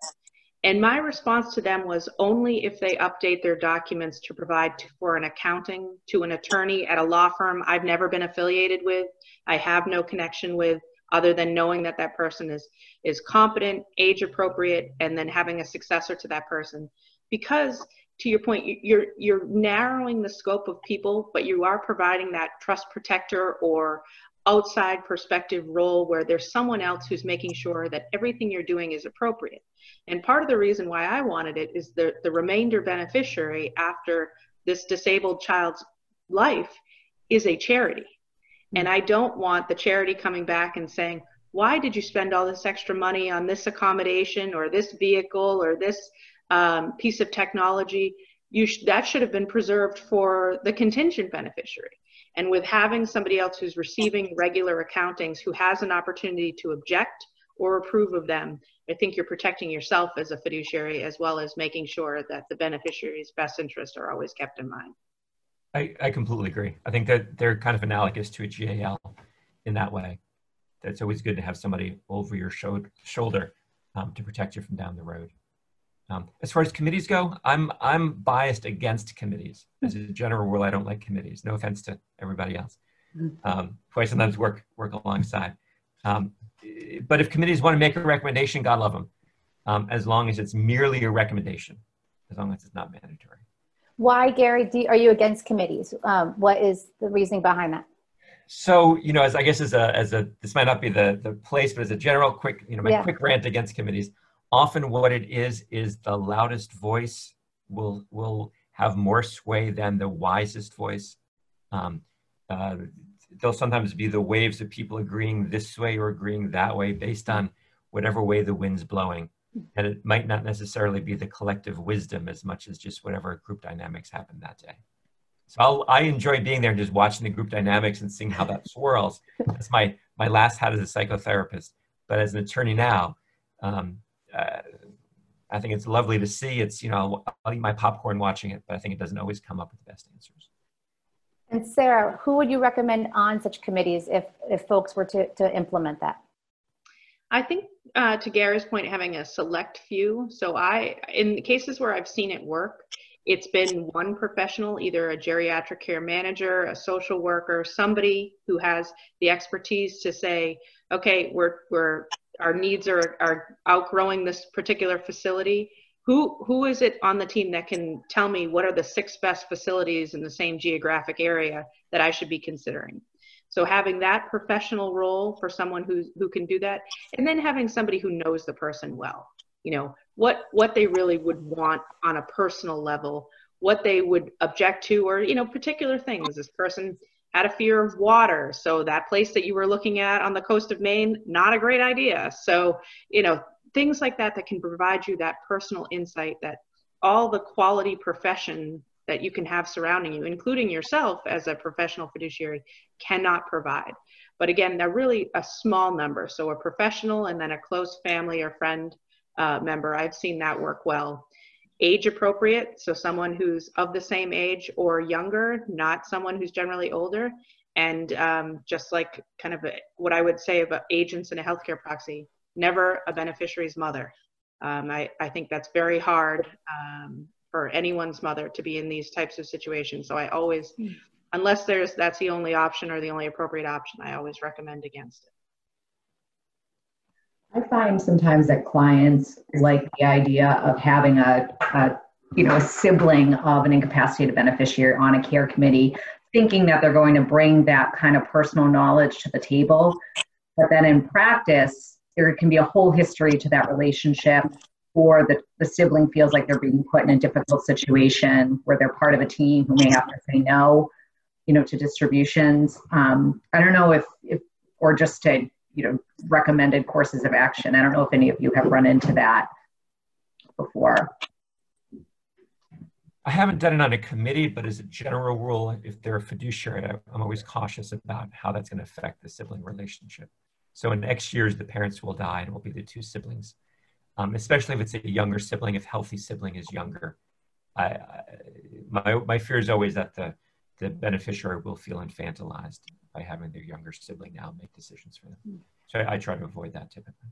Speaker 5: And my response to them was only if they update their documents to provide to, for an accounting to an attorney at a law firm I've never been affiliated with, I have no connection with, other than knowing that that person is is competent, age appropriate, and then having a successor to that person. Because to your point, you're you're narrowing the scope of people, but you are providing that trust protector or outside perspective role where there's someone else who's making sure that everything you're doing is appropriate. And part of the reason why I wanted it is the, the remainder beneficiary after this disabled child's life is a charity. Mm-hmm. And I don't want the charity coming back and saying, why did you spend all this extra money on this accommodation or this vehicle or this um, piece of technology, you sh- that should have been preserved for the contingent beneficiary. And with having somebody else who's receiving regular accountings who has an opportunity to object or approve of them, I think you're protecting yourself as a fiduciary as well as making sure that the beneficiary's best interests are always kept in mind.
Speaker 4: I, I completely agree. I think that they're kind of analogous to a GAL in that way. That it's always good to have somebody over your shoulder um, to protect you from down the road. Um, as far as committees go, I'm I'm biased against committees. As a general rule, I don't like committees. No offense to everybody else, mm-hmm. um, who I sometimes work work alongside. Um, but if committees want to make a recommendation, God love them, um, as long as it's merely a recommendation, as long as it's not mandatory.
Speaker 1: Why, Gary, do, are you against committees? Um, what is the reasoning behind that?
Speaker 4: So, you know, as I guess as a, as a, this might not be the, the place, but as a general quick, you know, my
Speaker 1: Yeah.
Speaker 4: quick rant against committees, often what it is, is the loudest voice will, will have more sway than the wisest voice. Um, uh, there'll sometimes be the waves of people agreeing this way or agreeing that way based on whatever way the wind's blowing. And it might not necessarily be the collective wisdom as much as just whatever group dynamics happen that day. So I'll, I enjoy being there and just watching the group dynamics and seeing how that swirls. That's my, my last hat as a psychotherapist. But as an attorney now, um, uh, I think it's lovely to see. It's, you know, I'll, I'll eat my popcorn watching it, but I think it doesn't always come up with the best answers.
Speaker 1: And Sarah, who would you recommend on such committees if, if folks were to, to implement that?
Speaker 5: I think uh, to Gary's point, having a select few. So I, in the cases where I've seen it work, it's been one professional, either a geriatric care manager, a social worker, somebody who has the expertise to say, okay, we're we're our needs are are outgrowing this particular facility. Who who is it on the team that can tell me what are the six best facilities in the same geographic area that I should be considering? So having that professional role for someone who's who can do that, and then having somebody who knows the person well, you know what what they really would want on a personal level, what they would object to, or you know particular things. This person had a fear of water, so that place that you were looking at on the coast of Maine, not a great idea. So you know things like that that can provide you that personal insight that all the quality profession that you can have surrounding you, including yourself as a professional fiduciary, cannot provide. But again, they're really a small number. So a professional and then a close family or friend uh, member, I've seen that work well. Age appropriate, so someone who's of the same age or younger, not someone who's generally older. And um, just like kind of a, what I would say about agents in a healthcare proxy, never a beneficiary's mother. Um, I, I think that's very hard um, for anyone's mother to be in these types of situations. So I always, unless there's that's the only option or the only appropriate option, I always recommend against it.
Speaker 3: I find sometimes that clients like the idea of having a, a you know a sibling of an incapacitated beneficiary on a care committee, thinking that they're going to bring that kind of personal knowledge to the table. But then in practice, there can be a whole history to that relationship or the, the sibling feels like they're being put in a difficult situation where they're part of a team who may have to say no you know to distributions um, i don't know if, if or just to you know recommended courses of action i don't know if any of you have run into that before
Speaker 4: I haven't done it on a committee, but as a general rule, if they're a fiduciary, I'm always cautious about how that's going to affect the sibling relationship. So in X years, the parents will die and it will be the two siblings, um, especially if it's a younger sibling, if healthy sibling is younger. I, I, my, my fear is always that the, the beneficiary will feel infantilized by having their younger sibling now make decisions for them. So I, I try to avoid that typically.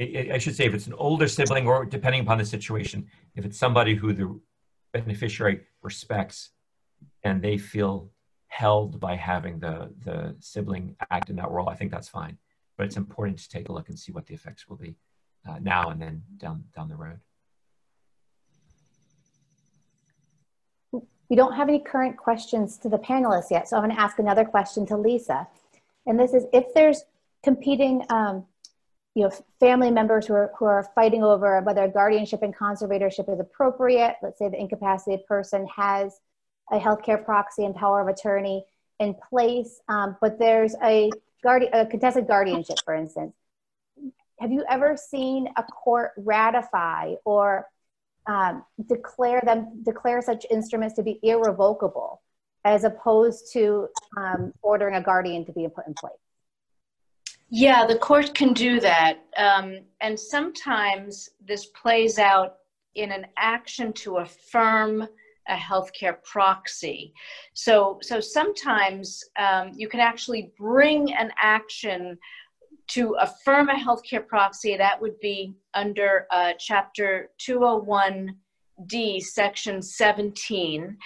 Speaker 4: I- I I should say if it's an older sibling or depending upon the situation, if it's somebody who the beneficiary respects and they feel held by having the, the sibling act in that role, I think that's fine. But it's important to take a look and see what the effects will be uh, now and then down, down the road.
Speaker 1: We don't have any current questions to the panelists yet, so I'm going to ask another question to Lisa. And this is if there's competing, um, you know, family members who are, who are fighting over whether guardianship and conservatorship is appropriate. Let's say the incapacitated person has a healthcare proxy and power of attorney in place, um, but there's a, guardi- a contested guardianship, for instance. Have you ever seen a court ratify or um, declare them declare such instruments to be irrevocable as opposed to um, ordering a guardian to be put in place
Speaker 2: Yeah, the court can do that. Um, and sometimes this plays out in an action to affirm a healthcare proxy. So, so sometimes um, you can actually bring an action to affirm a healthcare proxy. That would be under uh, Chapter 201D, Section 17.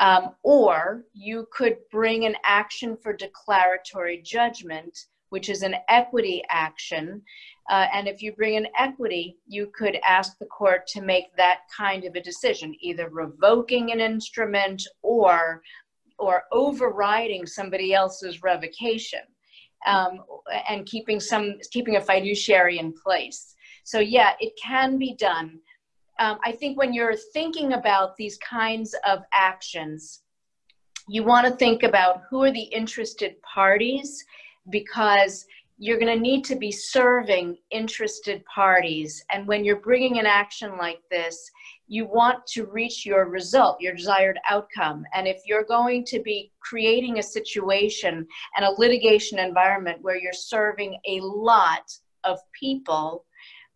Speaker 2: Um, or you could bring an action for declaratory judgment which is an equity action. Uh, and if you bring an equity, you could ask the court to make that kind of a decision, either revoking an instrument or or overriding somebody else's revocation um, and keeping some keeping a fiduciary in place. So yeah, it can be done. Um, I think when you're thinking about these kinds of actions, you want to think about who are the interested parties because you're going to need to be serving interested parties. And when you're bringing an action like this, you want to reach your result, your desired outcome. And if you're going to be creating a situation and a litigation environment where you're serving a lot of people,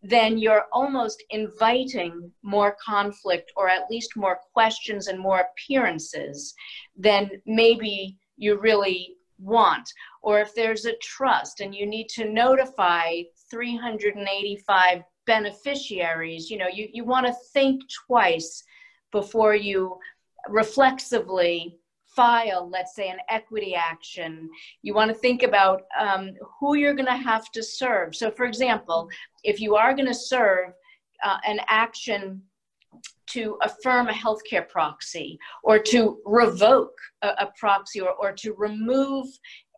Speaker 2: then you're almost inviting more conflict or at least more questions and more appearances than maybe you really want. Or if there's a trust and you need to notify 385 beneficiaries, you know, you, you want to think twice before you reflexively file, let's say, an equity action, you want to think about um, who you're going to have to serve. So, for example, if you are going to serve uh, an action to affirm a healthcare proxy or to revoke a, a proxy or, or to remove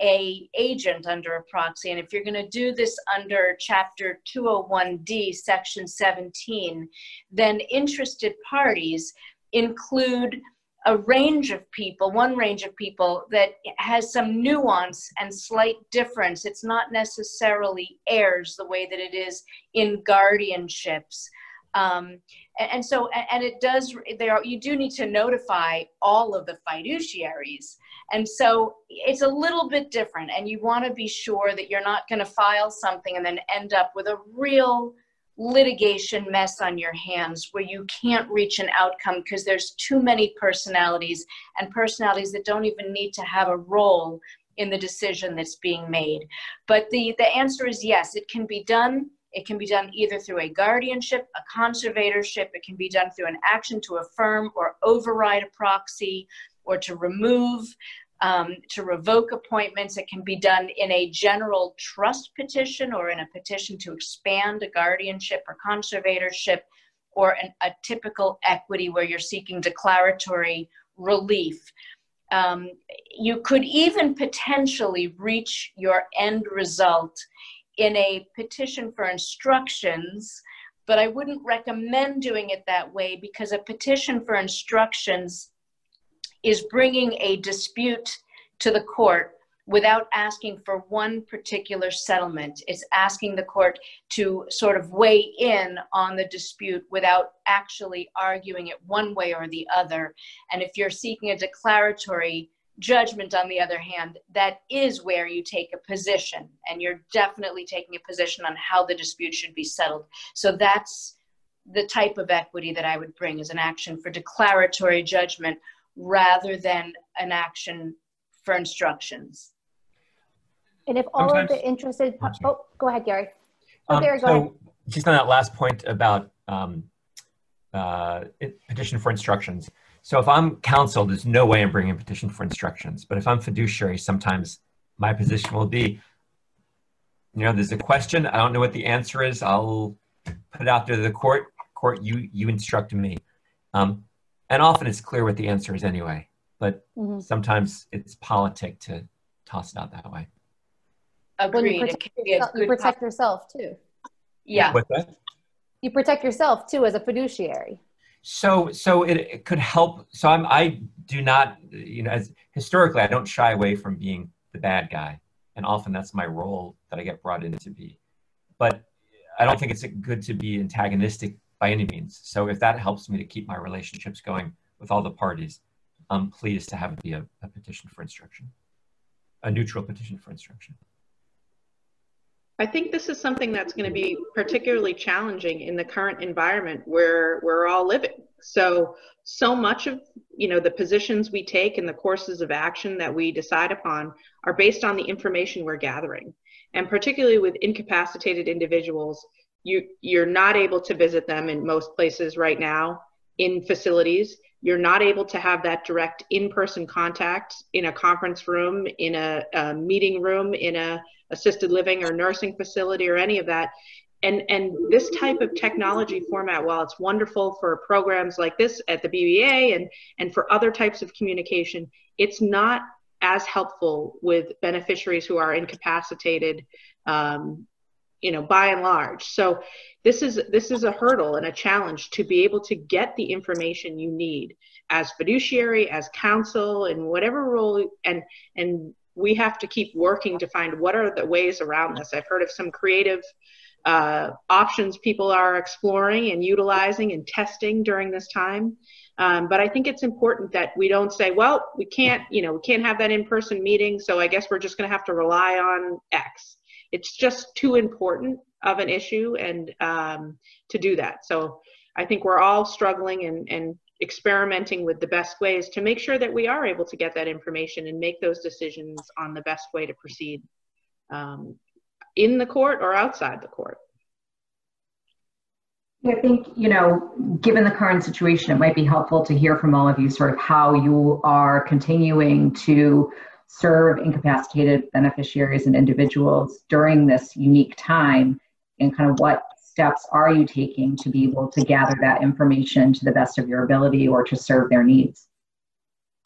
Speaker 2: a agent under a proxy and if you're going to do this under chapter 201d section 17 then interested parties include a range of people, one range of people that has some nuance and slight difference. It's not necessarily heirs the way that it is in guardianships. Um, and, and, so, and, and it does, there you do need to notify all of the fiduciaries. And so it's a little bit different and you want to be sure that you're not going to file something and then end up with a real litigation mess on your hands where you can't reach an outcome because there's too many personalities and personalities that don't even need to have a role in the decision that's being made. But the, the answer is yes, it can be done. It can be done either through a guardianship, a conservatorship, it can be done through an action to affirm or override a proxy or to remove um, to revoke appointments. It can be done in a general trust petition or in a petition to expand a guardianship or conservatorship or an, a typical equity where you're seeking declaratory relief. Um, you could even potentially reach your end result in a petition for instructions, but I wouldn't recommend doing it that way because a petition for instructions is bringing a dispute to the court without asking for one particular settlement. It's asking the court to sort of weigh in on the dispute without actually arguing it one way or the other. And if you're seeking a declaratory judgment, on the other hand, that is where you take a position, and you're definitely taking a position on how the dispute should be settled. So that's the type of equity that I would bring as an action for declaratory judgment rather than an action for instructions.
Speaker 1: And if all Sometimes, of the interested, oh, go ahead, Gary. Oh,
Speaker 4: um, Gary, go so ahead. Just on that last point about um, uh, petition for instructions. So if I'm counsel, there's no way I'm bringing a petition for instructions. But if I'm fiduciary, sometimes my position will be, you know, there's a question. I don't know what the answer is. I'll put it out there to the court. Court, you you instruct me. Um, and often it's clear what the answer is anyway but mm-hmm. sometimes it's politic to toss it out that way
Speaker 2: agreed
Speaker 1: you protect, yourself, you protect yourself too
Speaker 2: yeah
Speaker 4: What's that?
Speaker 1: you protect yourself too as a fiduciary
Speaker 4: so so it, it could help so i'm i do not you know as historically i don't shy away from being the bad guy and often that's my role that i get brought in to be but i don't think it's good to be antagonistic by any means. So if that helps me to keep my relationships going with all the parties, I'm pleased to have it be a, a petition for instruction, a neutral petition for instruction.
Speaker 5: I think this is something that's going to be particularly challenging in the current environment where we're all living. So, so much of you know the positions we take and the courses of action that we decide upon are based on the information we're gathering, and particularly with incapacitated individuals, you you're not able to visit them in most places right now in facilities you're not able to have that direct in-person contact in a conference room, in a, a meeting room, in a assisted living or nursing facility or any of that. And, and this type of technology format, while it's wonderful for programs like this at the BBA and, and for other types of communication, it's not as helpful with beneficiaries who are incapacitated um, you know by and large so this is this is a hurdle and a challenge to be able to get the information you need as fiduciary as counsel in whatever role and and we have to keep working to find what are the ways around this. I've heard of some creative uh, options people are exploring and utilizing and testing during this time. Um, but i think it's important that we don't say well we can't you know we can't have that in-person meeting so i guess we're just going to have to rely on x. It's just too important of an issue and um, to do that. So I think we're all struggling and, and experimenting with the best ways to make sure that we are able to get that information and make those decisions on the best way to proceed um, in the court or outside the court.
Speaker 3: I think, you know, given the current situation, it might be helpful to hear from all of you sort of how you are continuing to serve incapacitated beneficiaries and individuals during this unique time and kind of what steps are you taking to be able to gather that information to the best of your ability or to serve their needs?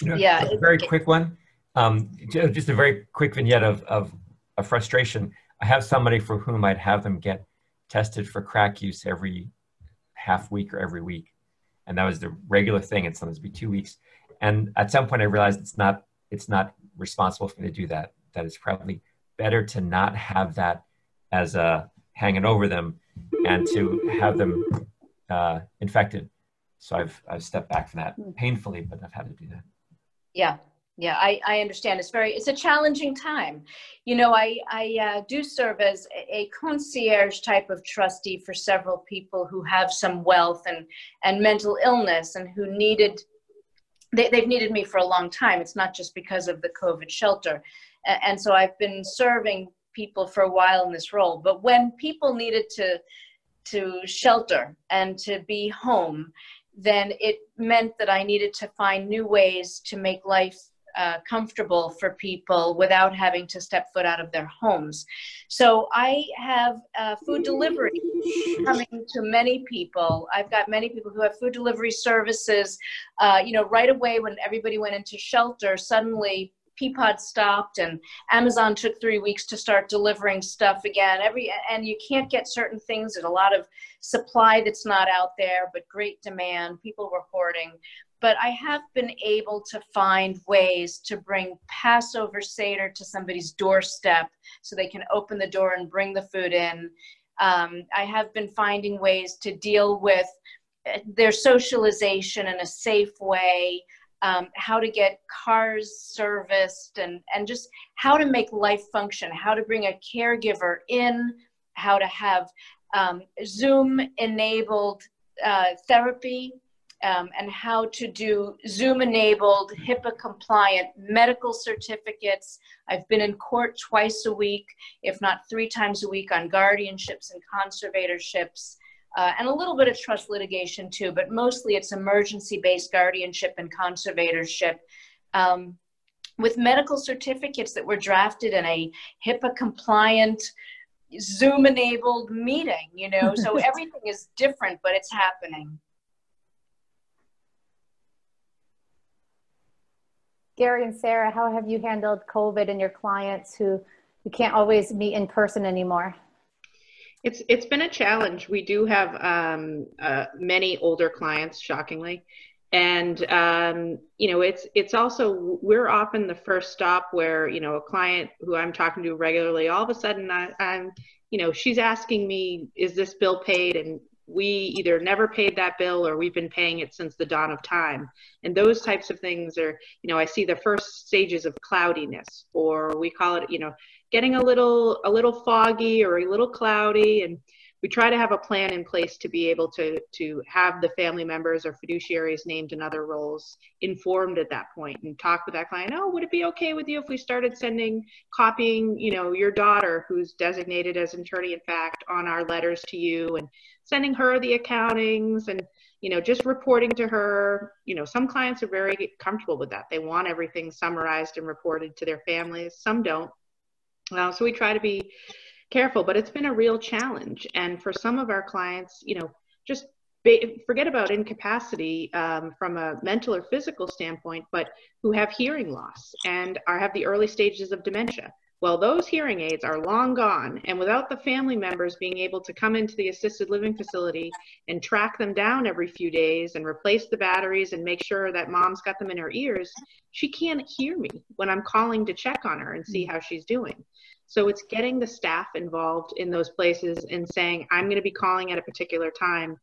Speaker 4: You yeah a very quick one. Um, just a very quick vignette of, of, of frustration. I have somebody for whom i'd have them get tested for crack use every half week or every week. And that was the regular thing and sometimes be two weeks. And at some point i realized it's not it's not responsible for me to do that. That it's probably better to not have that as a hanging over them and to have them uh, infected. So I've, I've stepped back from that hmm. painfully, but I've had to do that.
Speaker 2: Yeah. Yeah, I, I understand. It's very, it's a challenging time. You know, I, I uh, do serve as a concierge type of trustee for several people who have some wealth and, and mental illness and who needed they, they've needed me for a long time. It's not just because of the COVID shelter. And, and so I've been serving people for a while in this role. But when people needed to, to shelter and to be home, then it meant that I needed to find new ways to make life uh, comfortable for people without having to step foot out of their homes. So I have uh, food delivery coming to many people. I've got many people who have food delivery services. Uh, you know, right away when everybody went into shelter, suddenly Peapod stopped and Amazon took three weeks to start delivering stuff again. Every and you can't get certain things. There's a lot of supply that's not out there, but great demand. People were hoarding but I have been able to find ways to bring Passover Seder to somebody's doorstep so they can open the door and bring the food in. Um, I have been finding ways to deal with uh, their socialization in a safe way, um, how to get cars serviced, and, and just how to make life function, how to bring a caregiver in, how to have um, Zoom enabled uh, therapy um, and how to do Zoom enabled, HIPAA compliant medical certificates. I've been in court twice a week, if not three times a week, on guardianships and conservatorships. Uh, and a little bit of trust litigation too, but mostly it's emergency based guardianship and conservatorship. Um, with medical certificates that were drafted in a HIPAA compliant, Zoom enabled meeting, you know, so everything is different, but it's happening.
Speaker 1: Gary and Sarah, how have you handled COVID and your clients who you can't always meet in person anymore?
Speaker 5: It's it's been a challenge. We do have um, uh, many older clients, shockingly, and um, you know it's it's also we're often the first stop where you know a client who I'm talking to regularly, all of a sudden I, I'm you know she's asking me, is this bill paid? And we either never paid that bill or we've been paying it since the dawn of time. And those types of things are, you know, I see the first stages of cloudiness, or we call it, you know, getting a little a little foggy or a little cloudy and we try to have a plan in place to be able to to have the family members or fiduciaries named in other roles informed at that point and talk with that client oh would it be okay with you if we started sending copying you know your daughter who's designated as attorney in fact on our letters to you and sending her the accountings and you know, just reporting to her. You know, some clients are very comfortable with that. They want everything summarized and reported to their families. Some don't. Uh, so we try to be careful, but it's been a real challenge. And for some of our clients, you know, just forget about incapacity um, from a mental or physical standpoint, but who have hearing loss and are have the early stages of dementia. Well, those hearing aids are long gone, and without the family members being able to come into the assisted living facility and track them down every few days and replace the batteries and make sure that mom's got them in her ears, she can't hear me when I'm calling to check on her and see mm. how she's doing. So it's getting the staff involved in those places and saying, I'm going to be calling at a particular time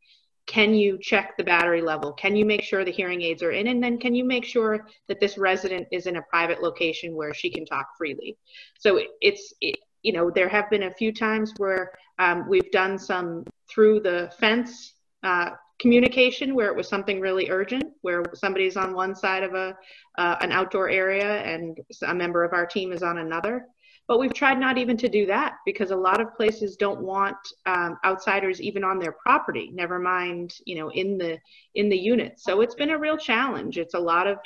Speaker 5: can you check the battery level? Can you make sure the hearing aids are in? And then can you make sure that this resident is in a private location where she can talk freely? So it's, it, you know, there have been a few times where um, we've done some through the fence uh, communication where it was something really urgent, where somebody's on one side of a uh, an outdoor area and a member of our team is on another. But we've tried not even to do that because a lot of places don't want um, outsiders even on their property. Never mind, you know, in the in the unit. So it's been a real challenge. It's a lot of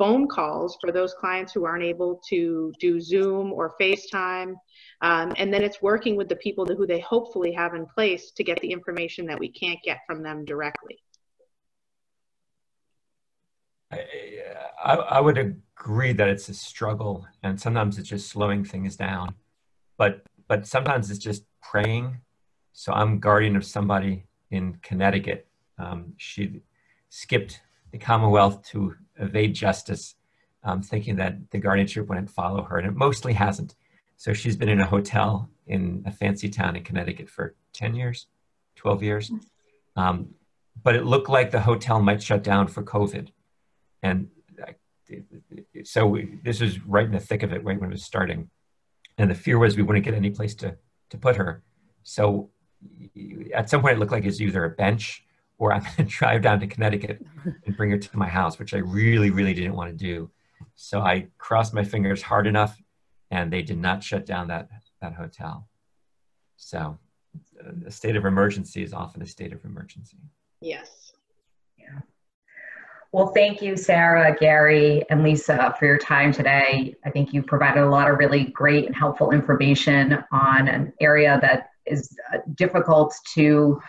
Speaker 5: phone calls for those clients who aren't able to do Zoom or FaceTime. Um, and then it's working with the people who they hopefully have in place to get the information that we can't get from them directly.
Speaker 4: I, I, I would agree that it's a struggle and sometimes it's just slowing things down. But but sometimes it's just praying. So i'm guardian of somebody in connecticut. Um, she skipped the commonwealth to evade justice um, thinking that the guardianship wouldn't follow her and it mostly hasn't. So she's been in a hotel in a fancy town in connecticut for 10 years 12 years. Um, but it looked like the hotel might shut down for covid. And so we, this was right in the thick of it, right when it was starting. And the fear was we wouldn't get any place to, to put her. So at some point it looked like it's either a bench or I'm going to drive down to Connecticut and bring her to my house, which I really, really didn't want to do. So I crossed my fingers hard enough and they did not shut down that, that hotel. So uh, a state of emergency is often a state of emergency.
Speaker 5: Yes.
Speaker 3: Well, thank you, Sarah, Gary, and Lisa for your time today. I think you provided a lot of really great and helpful information on an area that is uh, difficult to,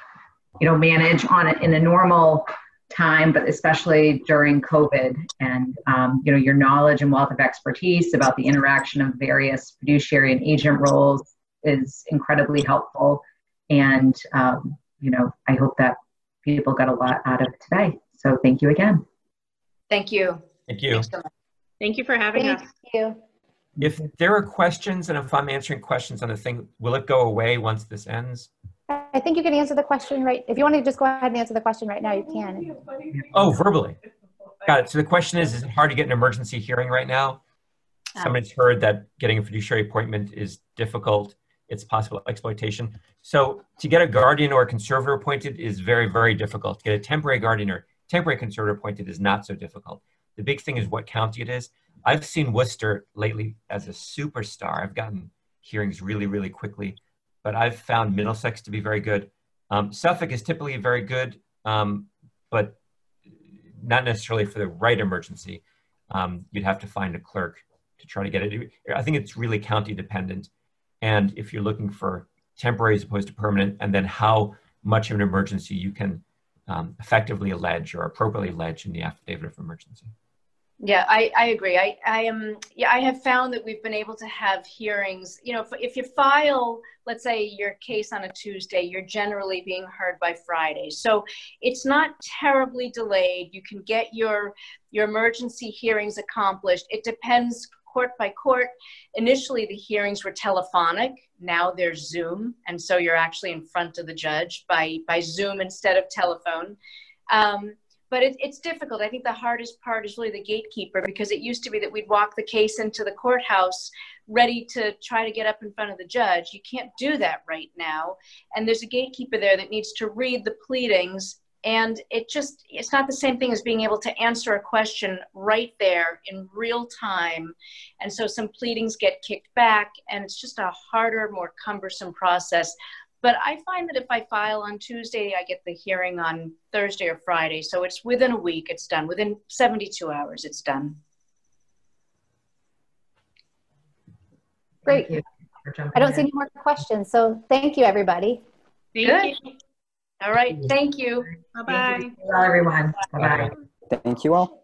Speaker 3: you know, manage on it in a normal time, but especially during COVID. And um, you know, your knowledge and wealth of expertise about the interaction of various fiduciary and agent roles is incredibly helpful. And um, you know, I hope that people got a lot out of today. So thank you again.
Speaker 2: Thank you.
Speaker 4: Thank you.
Speaker 5: Thank you for having
Speaker 1: Thank
Speaker 5: us.
Speaker 1: you.
Speaker 4: If there are questions and if I'm answering questions on the thing, will it go away once this ends?
Speaker 1: I think you can answer the question right. If you want to just go ahead and answer the question right now, you can.
Speaker 4: Oh, verbally. Got it. So the question is, is it hard to get an emergency hearing right now? Somebody's um, heard that getting a fiduciary appointment is difficult. It's possible exploitation. So to get a guardian or a conservator appointed is very, very difficult. To get a temporary guardian or temporary conservator appointed is not so difficult. The big thing is what county it is. I've seen Worcester lately as a superstar. I've gotten hearings really, really quickly, but I've found Middlesex to be very good. Um, Suffolk is typically very good, um, but not necessarily for the right emergency. Um, you'd have to find a clerk to try to get it. I think it's really county dependent. And if you're looking for temporary as opposed to permanent, and then how much of an emergency you can um, effectively allege or appropriately allege in the affidavit of emergency.
Speaker 2: Yeah, I, I agree. I, I am. Yeah, I have found that we've been able to have hearings. You know, if, if you file, let's say, your case on a Tuesday, you're generally being heard by Friday. So it's not terribly delayed. You can get your your emergency hearings accomplished. It depends court by court. Initially, the hearings were telephonic. Now they're Zoom, and so you're actually in front of the judge by by Zoom instead of telephone. Um, but it, it's difficult. I think the hardest part is really the gatekeeper because it used to be that we'd walk the case into the courthouse ready to try to get up in front of the judge. You can't do that right now. And there's a gatekeeper there that needs to read the pleadings and it just it's not the same thing as being able to answer a question right there in real time and so some pleadings get kicked back and it's just a harder more cumbersome process But I find that if I file on Tuesday, I get the hearing on Thursday or Friday. So it's within a week, it's done. Within 72 hours, it's done.
Speaker 1: Great.
Speaker 3: Thank you
Speaker 1: I don't see any more questions. So thank you, everybody.
Speaker 5: Thank
Speaker 2: Good.
Speaker 5: you.
Speaker 2: All right, thank you.
Speaker 5: Bye-bye.
Speaker 3: Thank you, everyone. Bye-bye.
Speaker 6: Thank you all.